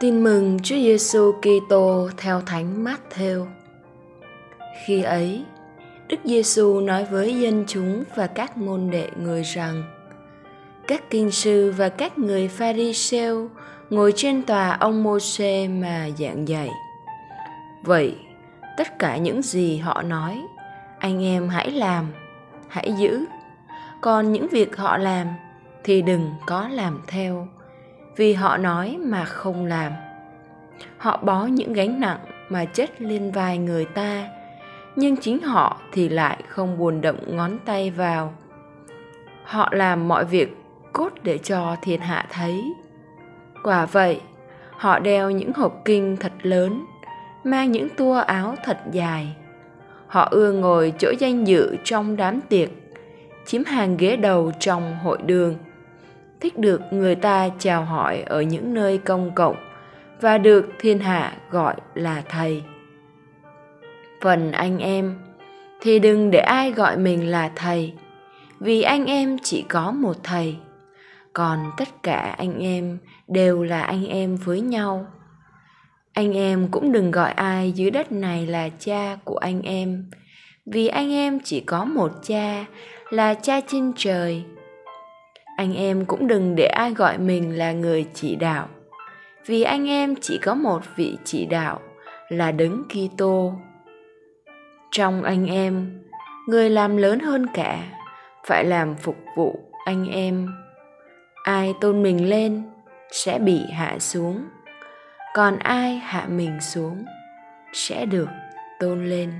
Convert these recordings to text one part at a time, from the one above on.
Tin mừng Chúa Giêsu Kitô theo Thánh Matthew. Khi ấy, Đức Giêsu nói với dân chúng và các môn đệ người rằng: Các kinh sư và các người Pharisêu ngồi trên tòa ông Môsê mà giảng dạy. Vậy, tất cả những gì họ nói, anh em hãy làm, hãy giữ. Còn những việc họ làm thì đừng có làm theo vì họ nói mà không làm. Họ bó những gánh nặng mà chất lên vai người ta, nhưng chính họ thì lại không buồn động ngón tay vào. Họ làm mọi việc cốt để cho thiên hạ thấy. Quả vậy, họ đeo những hộp kinh thật lớn, mang những tua áo thật dài. Họ ưa ngồi chỗ danh dự trong đám tiệc, chiếm hàng ghế đầu trong hội đường thích được người ta chào hỏi ở những nơi công cộng, và được thiên hạ gọi là thầy. Phần anh em, thì đừng để ai gọi mình là thầy, vì anh em chỉ có một thầy. Còn tất cả anh em đều là anh em với nhau. Anh em cũng đừng gọi ai dưới đất này là cha của anh em, vì anh em chỉ có một cha là cha trên trời anh em cũng đừng để ai gọi mình là người chỉ đạo vì anh em chỉ có một vị chỉ đạo là đấng Kitô. Trong anh em, người làm lớn hơn cả phải làm phục vụ anh em. Ai tôn mình lên sẽ bị hạ xuống, còn ai hạ mình xuống sẽ được tôn lên.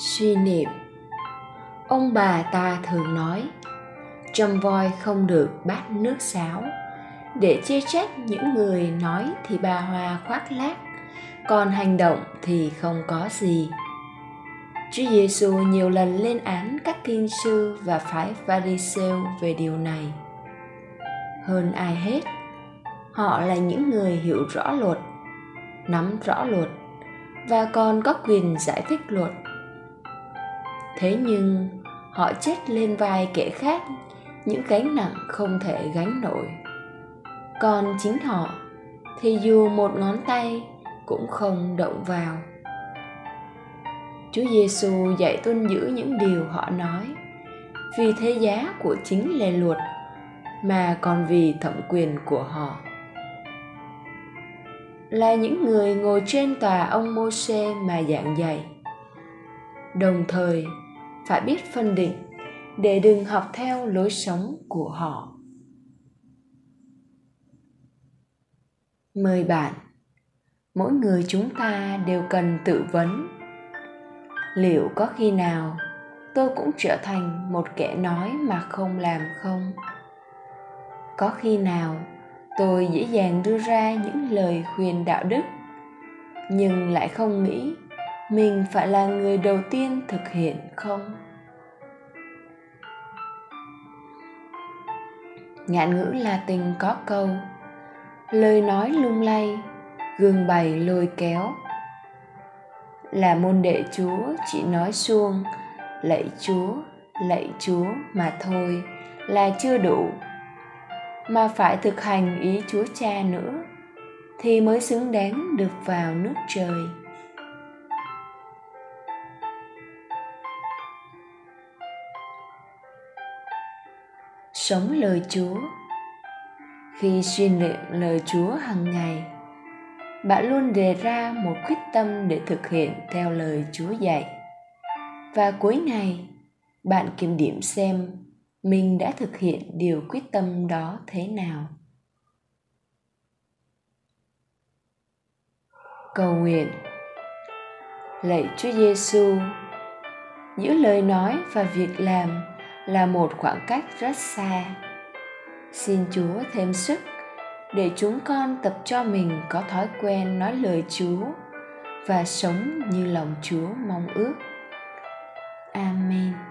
Suy niệm. Ông bà ta thường nói trong voi không được bát nước sáo. Để chê trách những người nói thì bà hoa khoác lác còn hành động thì không có gì. Chúa Giêsu nhiều lần lên án các kinh sư và phái Pharisêu về điều này. Hơn ai hết, họ là những người hiểu rõ luật, nắm rõ luật và còn có quyền giải thích luật thế nhưng, họ chết lên vai kẻ khác, những gánh nặng không thể gánh nổi. Còn chính họ, thì dù một ngón tay cũng không động vào. Chúa Giêsu dạy tuân giữ những điều họ nói, vì thế giá của chính lề luật, mà còn vì thẩm quyền của họ. Là những người ngồi trên tòa ông Môsê mà giảng dạy đồng thời, phải biết phân định để đừng học theo lối sống của họ. Mời bạn, mỗi người chúng ta đều cần tự vấn. Liệu có khi nào tôi cũng trở thành một kẻ nói mà không làm không? Có khi nào tôi dễ dàng đưa ra những lời khuyên đạo đức, nhưng lại không nghĩ mình phải là người đầu tiên thực hiện không? Ngạn ngữ là tình có câu, lời nói lung lay, gương bày lôi kéo. Là môn đệ chúa, chỉ nói suông, lạy chúa lạy chúa mà thôi, là chưa đủ. Mà phải thực hành ý chúa cha nữa, thì mới xứng đáng được vào nước trời. Sống lời Chúa. Khi suy niệm lời Chúa hàng ngày, bạn luôn đề ra một quyết tâm để thực hiện theo lời Chúa dạy. Và cuối ngày, bạn kiểm điểm xem mình đã thực hiện điều quyết tâm đó thế nào cầu nguyện lạy chúa giêsu giữa lời nói và việc làm là một khoảng cách rất xa. Xin chúa thêm sức để chúng con tập cho mình có thói quen nói lời chúa và sống như lòng chúa mong ước. Amen.